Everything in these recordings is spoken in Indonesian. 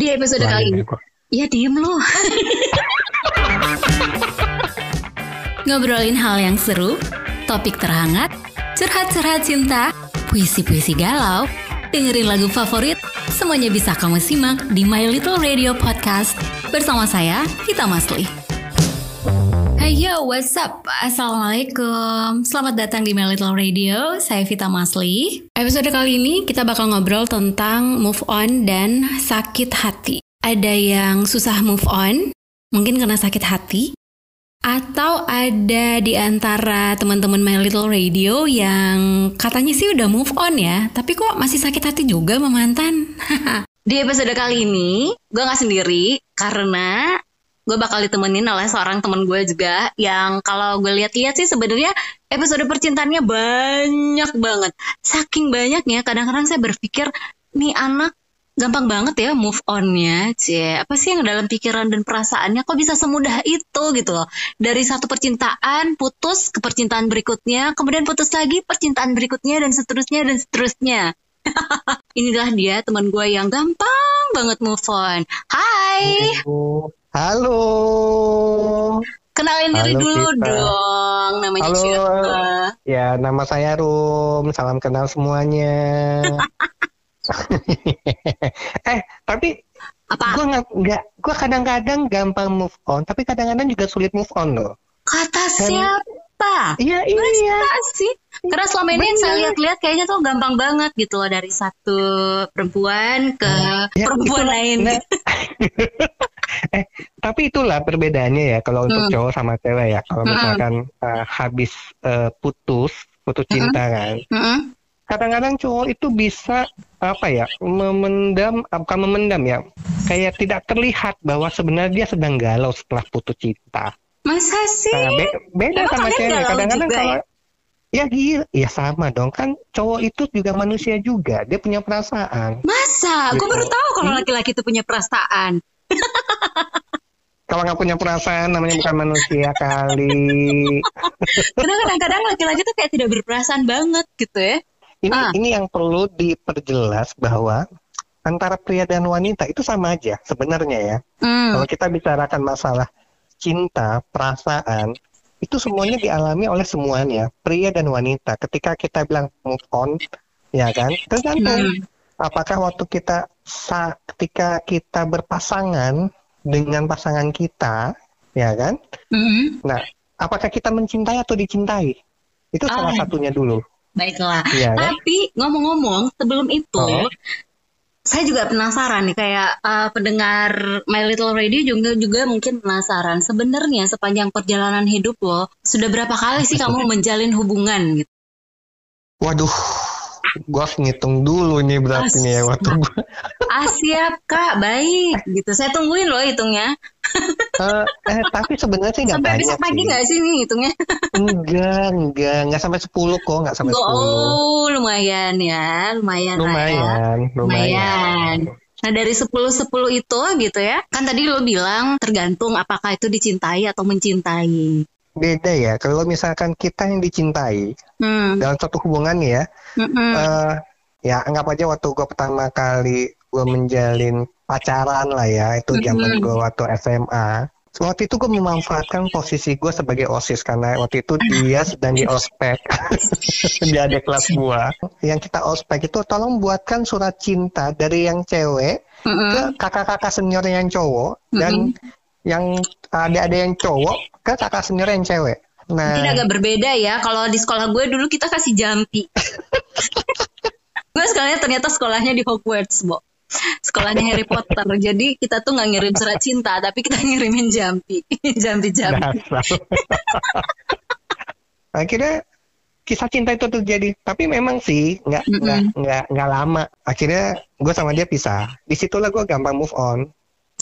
Di episode Lain kali ini. ya, kok. Ya diem lu. Ngobrolin hal yang seru, topik terhangat, curhat-curhat cinta, puisi-puisi galau, dengerin lagu favorit, semuanya bisa kamu simak di My Little Radio Podcast bersama saya, Vita Masli. Yo, what's up? Assalamualaikum. Selamat datang di My Little Radio. Saya Vita Masli. Episode kali ini kita bakal ngobrol tentang move on dan sakit hati. Ada yang susah move on, mungkin karena sakit hati, atau ada di antara teman-teman My Little Radio yang katanya sih udah move on ya, tapi kok masih sakit hati juga sama mantan? Di episode kali ini, gue gak sendiri karena gue bakal ditemenin oleh seorang temen gue juga yang kalau gue lihat-lihat sih sebenarnya episode percintaannya banyak banget. Saking banyaknya, kadang-kadang saya berpikir nih anak gampang banget ya move on-nya, cie. Apa sih yang dalam pikiran dan perasaannya kok bisa semudah itu gitu loh. Dari satu percintaan putus ke percintaan berikutnya, kemudian putus lagi percintaan berikutnya dan seterusnya dan seterusnya. Inilah dia teman gue yang gampang banget move on. Hai, Halo. kenalin diri Halo, dulu Vita. dong. Namanya Halo. siapa? Ya, nama saya Rum. Salam kenal semuanya. eh, tapi Apa? gue nggak nggak gue kadang-kadang gampang move on, tapi kadang-kadang juga sulit move on loh. Kata siapa? Iya iya. Masa sih? Karena selama ini yang saya lihat-lihat kayaknya tuh gampang banget gitu loh dari satu perempuan ke Ya, perempuan itulah. lain. Nah, eh, tapi itulah perbedaannya ya kalau untuk Hmm. cowok sama cewek ya. Kalau Hmm. misalkan eh, habis eh, putus, putus Hmm. cinta kan. Mm-mm. Kadang-kadang cowok itu bisa apa ya, memendam, bukan memendam ya, kayak tidak terlihat bahwa sebenarnya dia sedang galau setelah putus cinta. Masa sih? Nah, be- beda Emang sama kalian cewek. Kadang-kadang kalau ya gila, ya sama dong kan cowok itu juga manusia juga, dia punya perasaan. Masa? Gue Gitu. baru tahu kalau Hmm. laki-laki itu punya perasaan. Kalau nggak punya perasaan namanya bukan manusia kali. Karena kadang-kadang laki-laki tuh kayak tidak berperasaan banget gitu ya. Ini Ah. ini yang perlu diperjelas bahwa antara pria dan wanita itu sama aja sebenarnya ya. Hmm. Kalau kita bicarakan masalah cinta, perasaan, itu semuanya dialami oleh semuanya, pria dan wanita. Ketika kita bilang move on, ya kan? Tergantung apakah waktu kita sa- ketika kita berpasangan dengan pasangan kita, ya kan? Hmm. Nah, apakah kita mencintai atau dicintai? Itu salah Ah. satunya dulu, Baiklah. ya kan? Tapi ngomong-ngomong sebelum itu, Oh. Saya juga penasaran nih kayak uh, pendengar My Little Radio juga juga mungkin penasaran sebenarnya sepanjang perjalanan hidup lo sudah berapa kali sih kamu menjalin hubungan gitu? Waduh, gua harus ngitung dulu nih berarti nih ya waktu gua. Ah siap kak, baik gitu. Saya tungguin loh hitungnya. Eh, eh, tapi sebenarnya sih nggak Sampai banyak besok pagi nggak sih nih hitungnya? Enggak, enggak, enggak sampai 10 kok, enggak sampai 10. Oh lumayan ya, lumayan. ya. Lumayan, lumayan. Lumayan. Nah dari 10-10 itu gitu ya, kan tadi lo bilang tergantung apakah itu dicintai atau mencintai. Beda ya, kalau misalkan kita yang dicintai Hmm. dalam satu hubungan ya, mm-mm. eh, ya anggap aja waktu gua pertama kali gua menjalin pacaran lah ya, itu zaman Mm-mm. gua waktu SMA. Waktu itu gue memanfaatkan posisi gue sebagai OSIS karena waktu itu dia sedang di ospek di adik kelas gua. Yang kita ospek itu tolong buatkan surat cinta dari yang cewek Mm-mm. ke kakak-kakak senior yang cowok dan yang ada-ada yang cowok ke kakak senior yang cewek. Nah, Mungkin agak berbeda ya. Kalau di sekolah gue dulu kita kasih jampi. gue sekolahnya ternyata sekolahnya di Hogwarts, Bo. Sekolahnya Harry Potter. Jadi kita tuh nggak ngirim surat cinta, tapi kita ngirimin jampi. Jampi-jampi. Akhirnya kisah cinta itu terjadi, tapi memang sih nggak nggak nggak nggak lama. Akhirnya gue sama dia pisah. Di situlah gue gampang move on.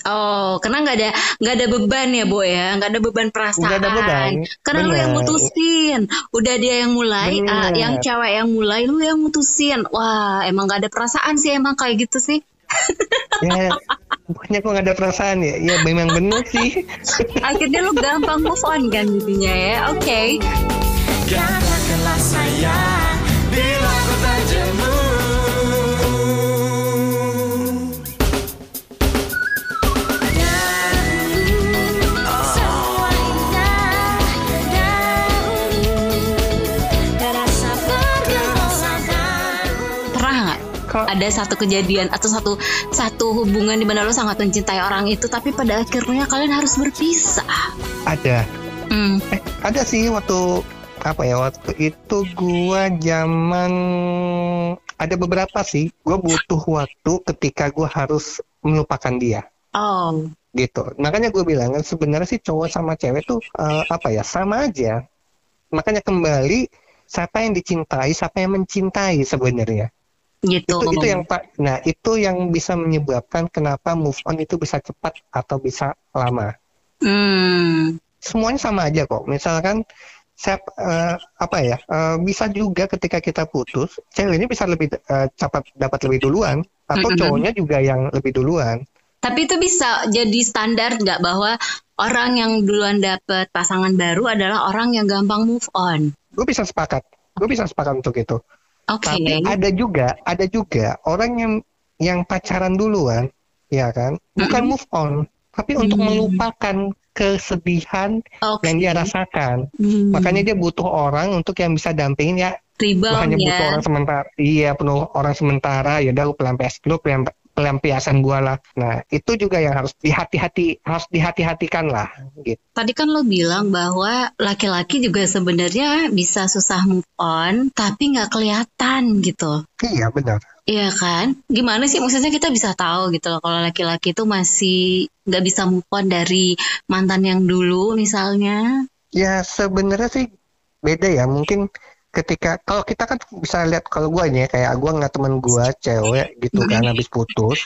Oh, karena nggak ada nggak ada beban ya, Bo ya, nggak ada beban perasaan. Nggak ada beban. Karena lu yang Bener. mutusin, udah dia yang mulai, Bener. ah, yang cewek yang mulai, lu yang mutusin. Wah, emang nggak ada perasaan sih, emang kayak gitu sih. Ya, bukannya kok nggak ada perasaan ya? Ya memang bener sih. Akhirnya lu gampang move on kan jadinya ya. Oke. Katakanlah sayang ada satu kejadian atau satu satu hubungan di mana lo sangat mencintai orang itu tapi pada akhirnya kalian harus berpisah. Ada. Hmm. eh ada sih waktu apa ya waktu itu gua zaman ada beberapa sih. Gua butuh waktu ketika gua harus melupakan dia. Oh. Gitu. Makanya gue bilang kan sebenarnya sih cowok sama cewek tuh eh, apa ya sama aja. Makanya kembali siapa yang dicintai siapa yang mencintai sebenarnya gitu. Itu itu yang pak. Nah itu yang bisa menyebabkan kenapa move on itu bisa cepat atau bisa lama. Hmm. semuanya sama aja kok. Misalkan saya eh, apa ya eh, bisa juga ketika kita putus cewek ini bisa lebih eh, cepat dapat lebih duluan atau Mm-mm. cowoknya juga yang lebih duluan. Tapi itu bisa jadi standar nggak? Bahwa orang yang duluan dapet pasangan baru adalah orang yang gampang move on. gue bisa sepakat. Gue bisa sepakat untuk itu Oke. Tapi ada juga, ada juga orang yang yang pacaran duluan, ya kan, bukan Mm-mm. move on, tapi untuk Mm. melupakan kesedihan Oke. yang dia rasakan. Hmm. Makanya dia butuh orang untuk yang bisa dampingin ya. Rebound hanya butuh ya. orang sementara. Iya, penuh orang sementara. Ya udah, gue pelampiasan lu pelampiasan gua lah. Nah, itu juga yang harus dihati-hati, harus dihati-hatikan lah, gitu. Tadi kan lo bilang bahwa laki-laki juga sebenarnya bisa susah move on, tapi nggak kelihatan gitu. Iya, benar. Iya kan? Gimana sih maksudnya kita bisa tahu gitu loh kalau laki-laki itu masih nggak bisa move on dari mantan yang dulu misalnya. Ya sebenarnya sih beda ya. Mungkin ketika kalau kita kan bisa lihat kalau gue ini ya kayak gue ngeliat temen gue cewek gitu kan habis putus,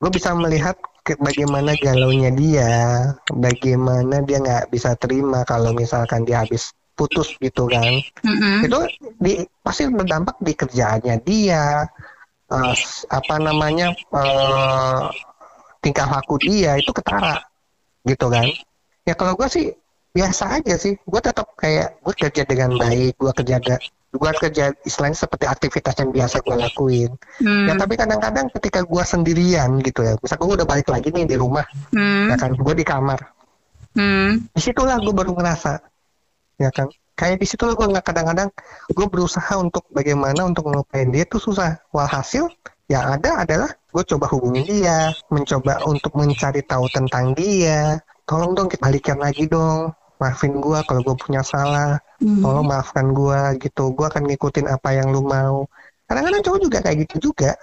gue bisa melihat bagaimana galaunya dia, bagaimana dia nggak bisa terima kalau misalkan dia habis putus gitu kan. Mm-mm. Itu di, pasti berdampak di kerjaannya dia, s- apa namanya eh, tingkah laku dia itu ketara gitu kan. Ya kalau gue sih biasa aja sih, gue tetap kayak gue kerja dengan baik, gue kerja gue kerja istilahnya seperti aktivitas yang biasa gue lakuin. Hmm. Ya tapi kadang-kadang ketika gue sendirian gitu ya, misalnya gue udah balik lagi nih di rumah, Hmm. ya kan, gue di kamar, Hmm. di situlah gue baru ngerasa, ya kan, kayak di situlah gue nggak kadang-kadang gue berusaha untuk bagaimana untuk ngelupain dia tuh susah. Walhasil yang ada adalah gue coba hubungi dia, mencoba untuk mencari tahu tentang dia. Tolong dong kita balikan lagi dong, maafin gue kalau gue punya salah, Hmm. tolong maafkan gue gitu. Gue akan ngikutin apa yang lu mau. Kadang-kadang cowok juga kayak gitu juga.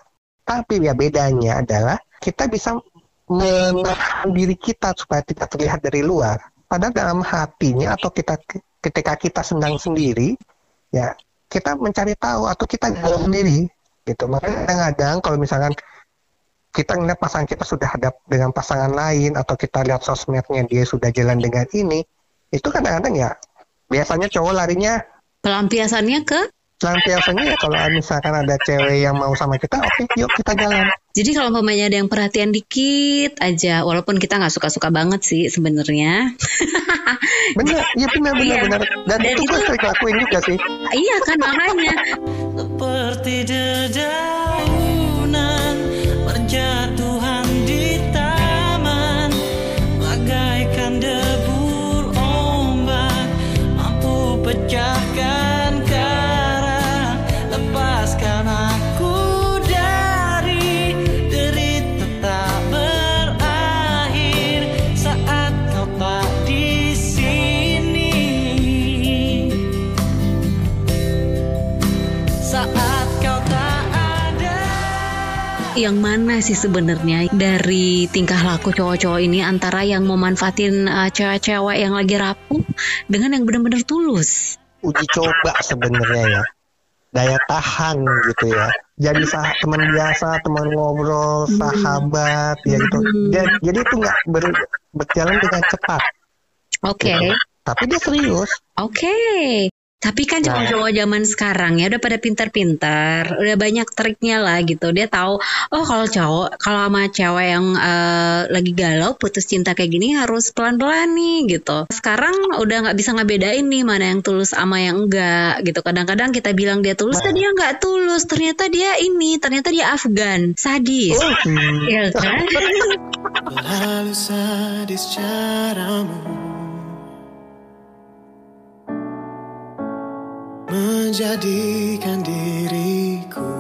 Tapi ya bedanya adalah kita bisa menahan diri kita supaya tidak terlihat dari luar. Padahal dalam hatinya atau kita ketika kita senang sendiri, ya kita mencari tahu atau kita galau sendiri gitu. Makanya kadang-kadang kalau misalkan kita ngeliat pasangan kita sudah hadap dengan pasangan lain atau kita lihat sosmednya dia sudah jalan dengan ini, itu kadang-kadang ya biasanya cowok larinya Pelampiasannya ke Pelampiasannya ya kalau misalkan ada cewek yang mau sama kita, oke yuk kita jalan. Jadi kalau umpamanya ada yang perhatian dikit aja, walaupun kita nggak suka-suka banget sih sebenarnya. Bener, iya bener bener Iya. bener. Dan, Dan itu gue itu- sering lakuin juga sih. iya kan makanya. Seperti dedaunan Yang mana sih sebenarnya dari tingkah laku cowok-cowok ini antara yang mau manfaatin uh, cewek-cewek yang lagi rapuh dengan yang benar-benar tulus. Uji coba sebenarnya ya. Daya tahan gitu ya. Jadi sah teman biasa, teman ngobrol, sahabat, ya gitu. Dan, jadi itu nggak ber- berjalan dengan cepat. Oke, gitu. Tapi dia serius. oke. Tapi kan Nah. cowok-cowok zaman sekarang ya udah pada pintar-pintar, udah banyak triknya lah gitu. Dia tahu, oh kalau cowok, kalau sama cewek yang uh, lagi galau, putus cinta kayak gini harus pelan-pelan nih gitu. Sekarang udah nggak bisa ngebedain nih mana yang tulus sama yang enggak gitu. Kadang-kadang kita bilang dia tulus, tapi dia nggak tulus. Ternyata dia ini, ternyata dia Afgan, sadis. Oh, hmm. Iya kan? Lalu sadis caramu menjadikan diriku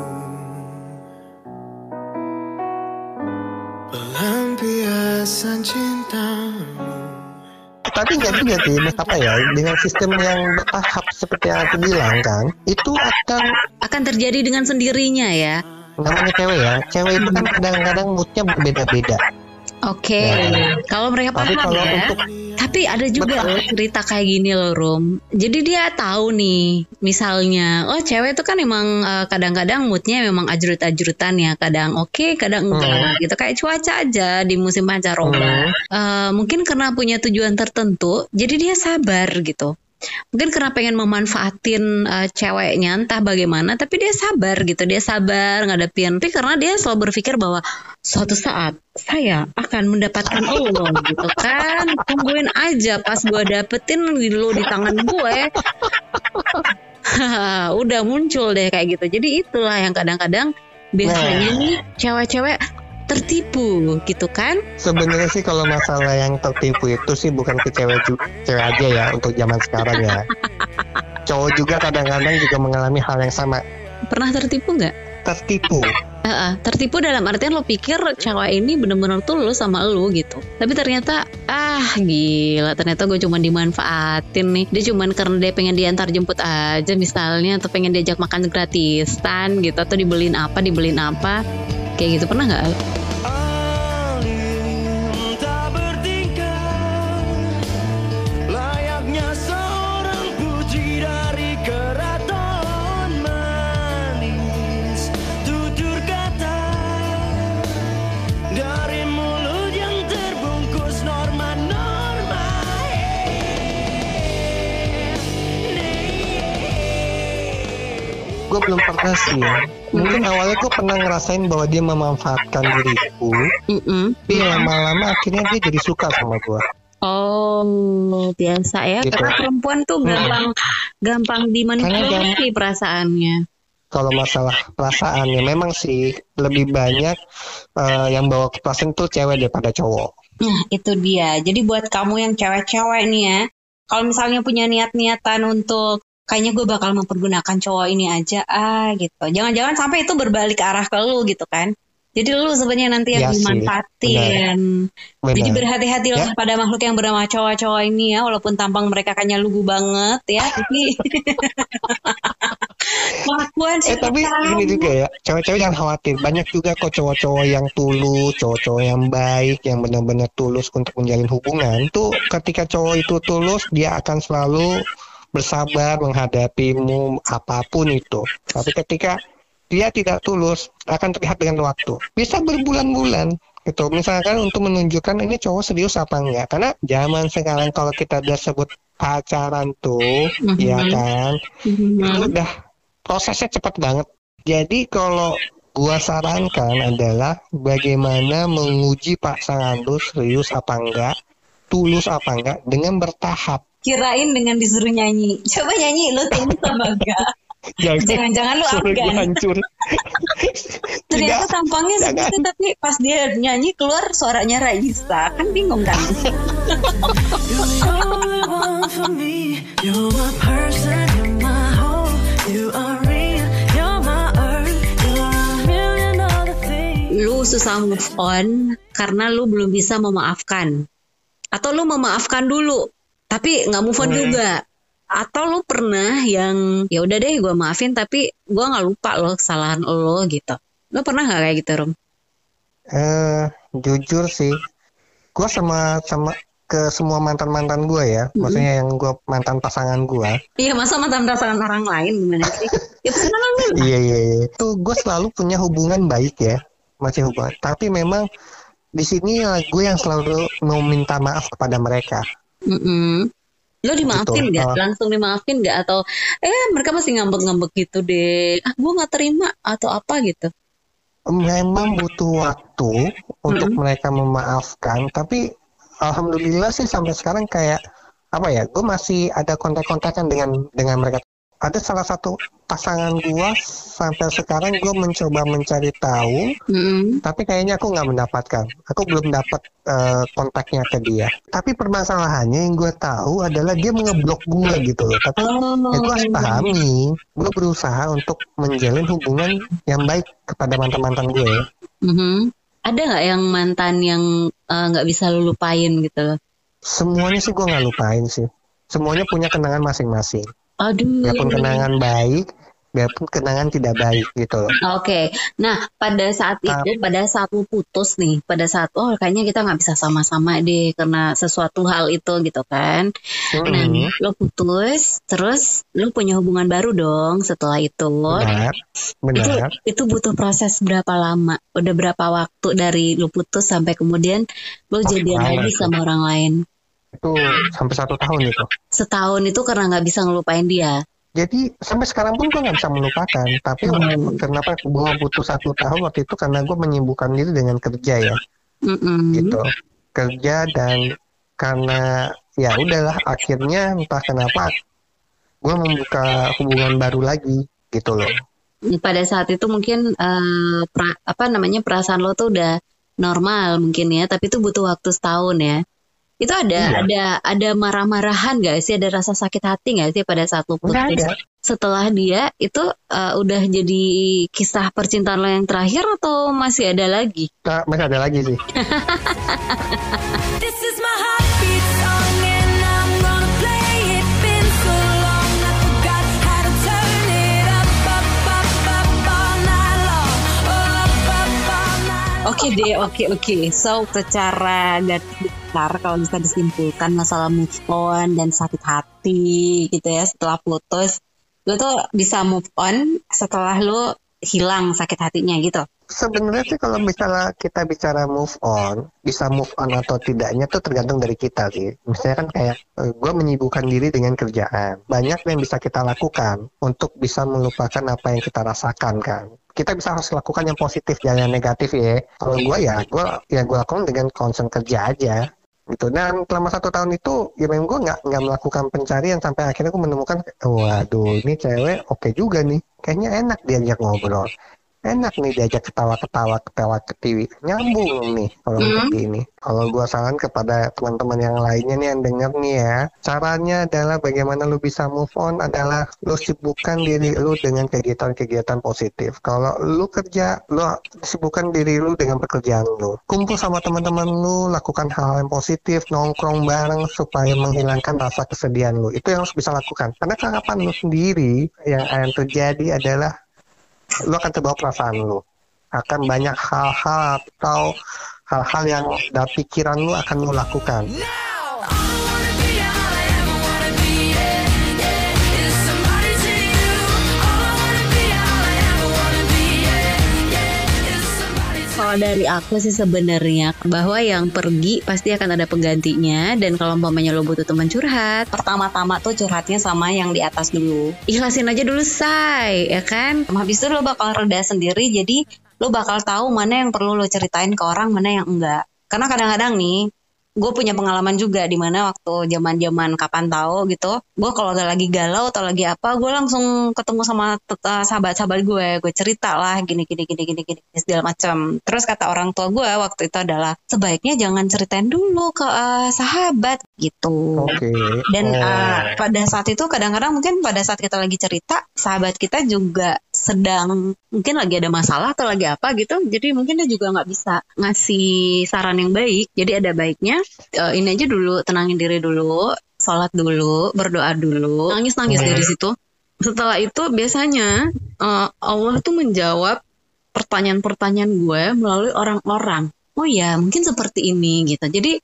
pelampiasan cinta Tapi nggak juga sih, mas apa ya? Dengan sistem yang bertahap seperti yang aku bilang kan, itu akan akan terjadi dengan sendirinya ya. Namanya cewek ya, cewek itu kan kadang-kadang moodnya berbeda-beda. Oke, okay. nah, kalau mereka tapi kalau. Ya. Untuk tapi ada juga Betul. loh cerita kayak gini loh Rum. Jadi dia tahu nih, misalnya, oh cewek itu kan emang eh, kadang-kadang moodnya memang ajrut-ajrutan ya. Kadang oke, kadang enggak gitu. Kayak cuaca aja di musim pancaroba. Hmm. Eh, mungkin karena punya tujuan tertentu, jadi dia sabar gitu. Mungkin karena pengen memanfaatin eh, ceweknya entah bagaimana, tapi dia sabar gitu. Dia sabar ngadepin. Tapi karena dia selalu berpikir bahwa suatu saat saya akan mendapatkan Allah gitu kan. Tungguin aja pas gue dapetin lo di tangan gue. Udah muncul deh kayak gitu. Jadi itulah yang kadang-kadang biasanya nih cewek-cewek tertipu gitu kan. sebenarnya sih kalau masalah yang tertipu itu sih bukan ke cewek cewek aja ya untuk zaman sekarang ya. Cowok juga kadang-kadang juga mengalami hal yang sama. Pernah tertipu nggak? tertipu. Heeh, tertipu dalam artian lo pikir cewek ini bener-bener tulus sama lo gitu. Tapi ternyata ah gila ternyata gue cuma dimanfaatin nih. Dia cuman karena dia pengen diantar jemput aja misalnya atau pengen diajak makan gratisan gitu. Atau dibeliin apa dibeliin apa. Kayak gitu pernah nggak gue belum pernah sih ya. mungkin awalnya gue pernah ngerasain bahwa dia memanfaatkan diriku Mm-mm. tapi lama-lama akhirnya dia jadi suka sama gue Oh biasa ya Gitu. karena perempuan tuh gampang gampang dimanipulasi perasaannya. kalau masalah perasaan ya memang sih lebih banyak eh, yang bawa ke perasaan tuh cewek daripada cowok Nah, itu dia. Jadi buat kamu yang cewek-cewek nih ya, kalau misalnya punya niat-niatan untuk kayaknya gue bakal mempergunakan cowok ini aja, ah gitu. Jangan-jangan sampai itu berbalik arah ke lu gitu kan. Jadi lu sebenarnya nanti yang sih, dimanfaatin. Jadi berhati-hatilah Ya. pada makhluk yang bernama cowok-cowok ini ya, walaupun tampang mereka kayaknya lugu banget ya, tapi kelakuan Eh tapi gini juga ya, cewek-cewek jangan khawatir. Banyak juga kok cowok-cowok yang tulus, cowok-cowok yang baik, yang benar-benar tulus untuk menjalin hubungan. Tuh ketika cowok itu tulus, dia akan selalu bersabar menghadapimu apa pun itu. Tapi ketika dia tidak tulus, akan terlihat dengan waktu. Bisa berbulan-bulan. Gitu. Misalkan untuk menunjukkan ini cowok serius apa enggak. Karena zaman sekarang kalau kita udah sebut pacaran tuh, Mhm. ya kan, itu Mhm. udah prosesnya cepat banget. Jadi kalau gua sarankan adalah bagaimana menguji pasangan lu serius apa enggak, tulus apa enggak dengan bertahap. Kirain dengan disuruh nyanyi. Coba nyanyi lu tulus sama enggak? Jangan-jangan lu Afgan. hancur. Ternyata Tidak, tampangnya jangan. segitu tapi pas dia nyanyi keluar suaranya Raisa. Kan bingung kan? You're the only one for me. You're my person, you're my home. You are real, you're my earth. You're a million other things. lu susah move on karena lu belum bisa memaafkan. Atau lu memaafkan dulu tapi nggak move on Hmm. juga. Atau lu pernah yang ya udah deh gue maafin tapi gue nggak lupa loh kesalahan lo gitu. Lu pernah nggak kayak gitu Rum? Eh, jujur sih, gua sama sama ke semua mantan mantan gue ya, maksudnya yang gua mantan pasangan gua, Iya masa mantan pasangan orang lain gimana sih? Ya pasangan orang lain. Iya iya iya. Tuh gue selalu punya hubungan baik ya, masih hubungan. Tapi memang di sini gue yang selalu mau minta maaf kepada mereka. Mm-mm. Lo dimaafin Gitu. nggak? Ah. Langsung dimaafin nggak? Atau eh mereka masih ngambek-ngambek gitu deh. Ah gue nggak terima atau apa gitu? Memang butuh waktu untuk mereka memaafkan, tapi alhamdulillah sih sampai sekarang kayak apa ya, gue masih ada kontak-kontakan dengan dengan mereka. Ada salah satu pasangan gue sampai sekarang gue mencoba mencari tahu Mm-mm. tapi kayaknya aku nggak mendapatkan. Aku belum dapat eh, kontaknya ke dia. Tapi permasalahannya yang gue tahu adalah dia mengeblok gue gitu loh. Tapi ya gue harus pahami. Gue berusaha untuk menjalin hubungan yang baik kepada mantan-mantan gue. Mhm. ada nggak yang mantan yang eh, nggak bisa lu lupain gitu loh? Semuanya sih gue nggak lupain sih. Semuanya punya kenangan masing-masing. Aduh. Biarpun kenangan baik, biarpun kenangan tidak baik gitu. Oke, nah pada saat itu, pada saat lu putus nih, pada saat oh kayaknya kita nggak bisa sama-sama deh karena sesuatu hal itu gitu kan. Nah, Mm-mm. lu putus, terus lu punya hubungan baru dong setelah itu. Benar, Itu benar. itu butuh proses berapa lama? Udah berapa waktu dari lu putus sampai kemudian lu jadian lama lagi sama orang lain? Itu sampai satu tahun itu. Setahun itu karena nggak bisa ngelupain dia. Jadi sampai sekarang pun gue nggak bisa melupakan. Tapi Hmm. kenapa gue butuh satu tahun waktu itu karena gue menyibukkan diri dengan kerja ya, Mm-mm. gitu. Kerja dan karena ya udahlah akhirnya entah kenapa gue membuka hubungan baru lagi gitu loh. pada saat itu mungkin pra- apa namanya perasaan lo tuh udah normal mungkin ya tapi itu butuh waktu setahun ya itu ada Iya. ada ada marah-marahan gak sih ada rasa sakit hati gak sih pada saat lo putus ada. setelah dia itu eh, udah jadi kisah percintaan lo yang terakhir atau masih ada lagi Nah, masih ada lagi sih. This is my heartbeat song and I'm gonna play it. Been so long I forgot how to turn it up, up, up, up all night long. Oh, up, up all night long. Oke deh, oke oke. So secara garis besar kalau bisa disimpulkan masalah move on dan sakit hati gitu ya setelah putus, lo tuh bisa move on setelah lo hilang sakit hatinya gitu. Sebenarnya sih kalau misalnya kita bicara move on, bisa move on atau tidaknya tuh tergantung dari kita sih. Misalnya kan kayak gue menyibukkan diri dengan kerjaan. Banyak yang bisa kita lakukan untuk bisa melupakan apa yang kita rasakan kan. Kita bisa harus lakukan yang positif jangan yang negatif ya. Kalau gue ya, gue ya gue lakukan dengan concern kerja aja gitu. Dan selama satu tahun itu ya memang gue nggak nggak melakukan pencarian sampai akhirnya gue menemukan waduh ini cewek oke juga nih. Kayaknya enak diajak ngobrol enak nih diajak ketawa-ketawa ketawa ketiwi nyambung nih kalau Hmm. seperti ini. Kalau gua saran kepada teman-teman yang lainnya nih yang denger nih ya caranya adalah bagaimana lu bisa move on adalah lu sibukkan diri lu dengan kegiatan-kegiatan positif. Kalau lu kerja lu sibukkan diri lu dengan pekerjaan lu. Kumpul sama teman-teman lu lakukan hal yang positif nongkrong bareng supaya menghilangkan rasa kesedihan lu. Itu yang harus bisa lakukan. Karena keharapan lu sendiri yang akan terjadi adalah lu akan terbawa perasaan lu. Akan banyak hal-hal atau hal-hal yang dalam pikiran lu akan lu lakukan Kalau dari aku sih sebenarnya bahwa yang pergi pasti akan ada penggantinya dan kalau umpamanya lo butuh teman curhat, pertama-tama tuh curhatnya sama yang di atas dulu. Ikhlasin aja dulu say, ya kan? Habis itu lo bakal reda sendiri jadi lo bakal tahu mana yang perlu lo ceritain ke orang, mana yang enggak. Karena kadang-kadang nih gue punya pengalaman juga di mana waktu zaman zaman kapan tahu gitu gue kalau lagi galau atau lagi apa gue langsung ketemu sama sahabat-sahabat gue gue cerita lah gini gini gini gini gini segala macam. Terus kata orang tua gue waktu itu adalah sebaiknya jangan ceritain dulu ke eh, sahabat gitu. Oke dan Oh. eh, pada saat itu kadang-kadang mungkin pada saat kita lagi cerita sahabat kita juga sedang mungkin lagi ada masalah atau lagi apa gitu jadi mungkin dia juga nggak bisa ngasih saran yang baik. Jadi ada baiknya eh, ini aja dulu tenangin diri dulu sholat dulu berdoa dulu. Nangis nangis Hmm. dari situ. Setelah itu biasanya eh, Allah tuh menjawab pertanyaan-pertanyaan gue melalui orang-orang. Oh ya mungkin seperti ini gitu. Jadi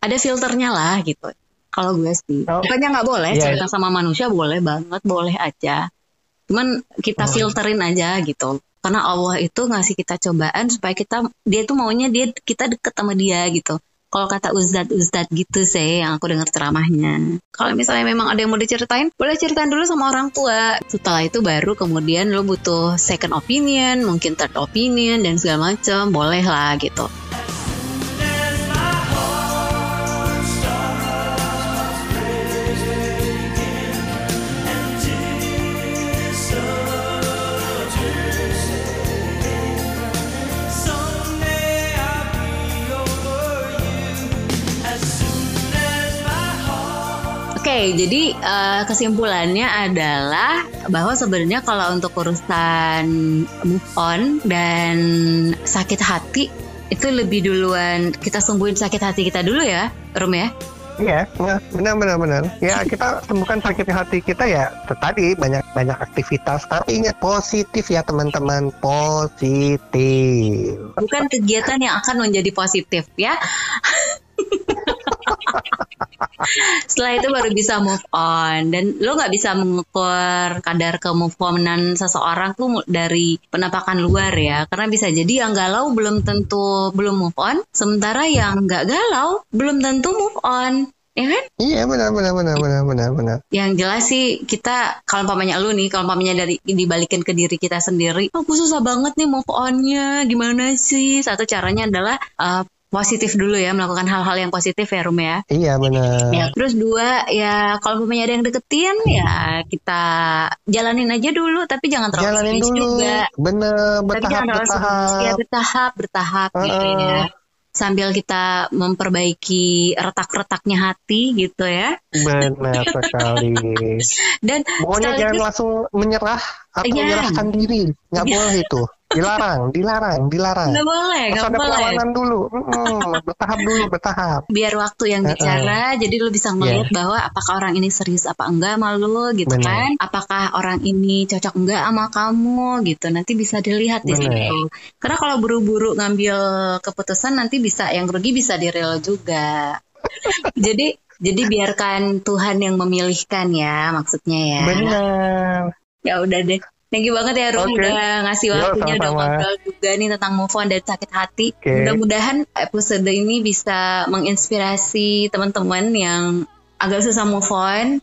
ada filternya lah gitu. Kalau gue sih. Oh. bukannya nggak boleh Iya. cerita sama manusia boleh banget boleh aja. Cuman kita Oh. filterin aja gitu. Karena Allah itu ngasih kita cobaan supaya kita dia tuh maunya dia kita deket sama dia gitu kalau kata ustadz ustadz gitu sih yang aku dengar ceramahnya. Kalau misalnya memang ada yang mau diceritain boleh ceritain dulu sama orang tua. Setelah itu baru kemudian lo butuh second opinion mungkin third opinion dan segala macam boleh lah gitu Oke, jadi eh, kesimpulannya adalah bahwa sebenarnya kalau untuk urusan move on dan sakit hati itu lebih duluan kita sembuhin sakit hati kita dulu ya, Rum ya. Iya, ya, benar benar benar. Ya kita sembuhkan sakit hati kita ya tadi banyak banyak aktivitas. Tapi ingat positif ya teman-teman, positif. Bukan kegiatan yang akan menjadi positif ya. Setelah itu baru bisa move on dan lo nggak bisa mengukur kadar ke move onan seseorang tuh dari penampakan luar ya karena bisa jadi yang galau belum tentu belum move on sementara yang nggak galau belum tentu move on ya kan? Iya benar benar benar benar benar benar. Yang jelas sih kita kalau umpamanya lu nih, kalau umpamanya dari dibalikin ke diri kita sendiri, aku susah banget nih move onnya, gimana sih? Satu caranya adalah uh, positif dulu ya, melakukan hal-hal yang positif ya Rum ya. Iya benar. Ya, terus dua ya kalau umpamanya ada yang deketin ya kita jalanin aja dulu, tapi jangan terlalu Jalanin dulu. juga. Bener Tapi bertahap jangan terlalu serius. bertahap. Ya bertahap bertahap gitu Heeh. ya. Sambil kita memperbaiki retak-retaknya hati gitu ya. Benar sekali. Dan Pokoknya jangan langsung menyerah atau Iya. menyerahkan diri. Nggak Iya. boleh itu. Dilarang, dilarang, dilarang. nggak boleh, Harus nggak ada boleh. perlawanan dulu. Mm, bertahap dulu, bertahap. biar waktu yang bicara jadi lu bisa ngeliat bahwa apakah orang ini serius apa enggak sama lu gitu Benar. kan apakah orang ini cocok enggak sama kamu gitu nanti bisa dilihat di situ karena kalau buru-buru ngambil keputusan nanti bisa yang rugi bisa diri lo juga jadi jadi biarkan Tuhan yang memilihkan ya maksudnya ya Benar. ya udah deh Thank you banget ya Rum Oke. udah ngasih Yo, waktunya udah sama-sama. ngobrol juga nih tentang move on dari sakit hati. Oke. Mudah-mudahan episode ini bisa menginspirasi teman-teman yang agak susah move on,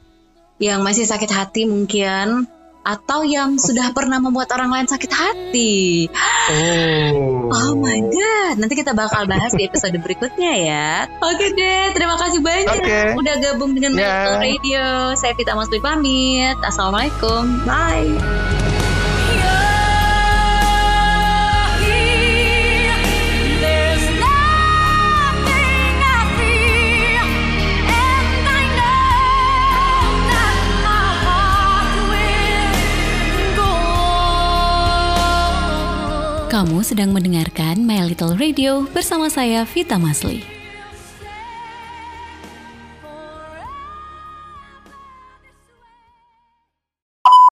yang masih sakit hati mungkin, atau yang sudah pernah membuat orang lain sakit hati. Oh. Oh my god, nanti kita bakal bahas di episode berikutnya ya. Oke deh, terima kasih banyak Oke. udah gabung dengan Ya. Medical Radio. Saya Vita Masli pamit. Assalamualaikum. Bye. Kamu sedang mendengarkan My Little Radio bersama saya Vita Masli.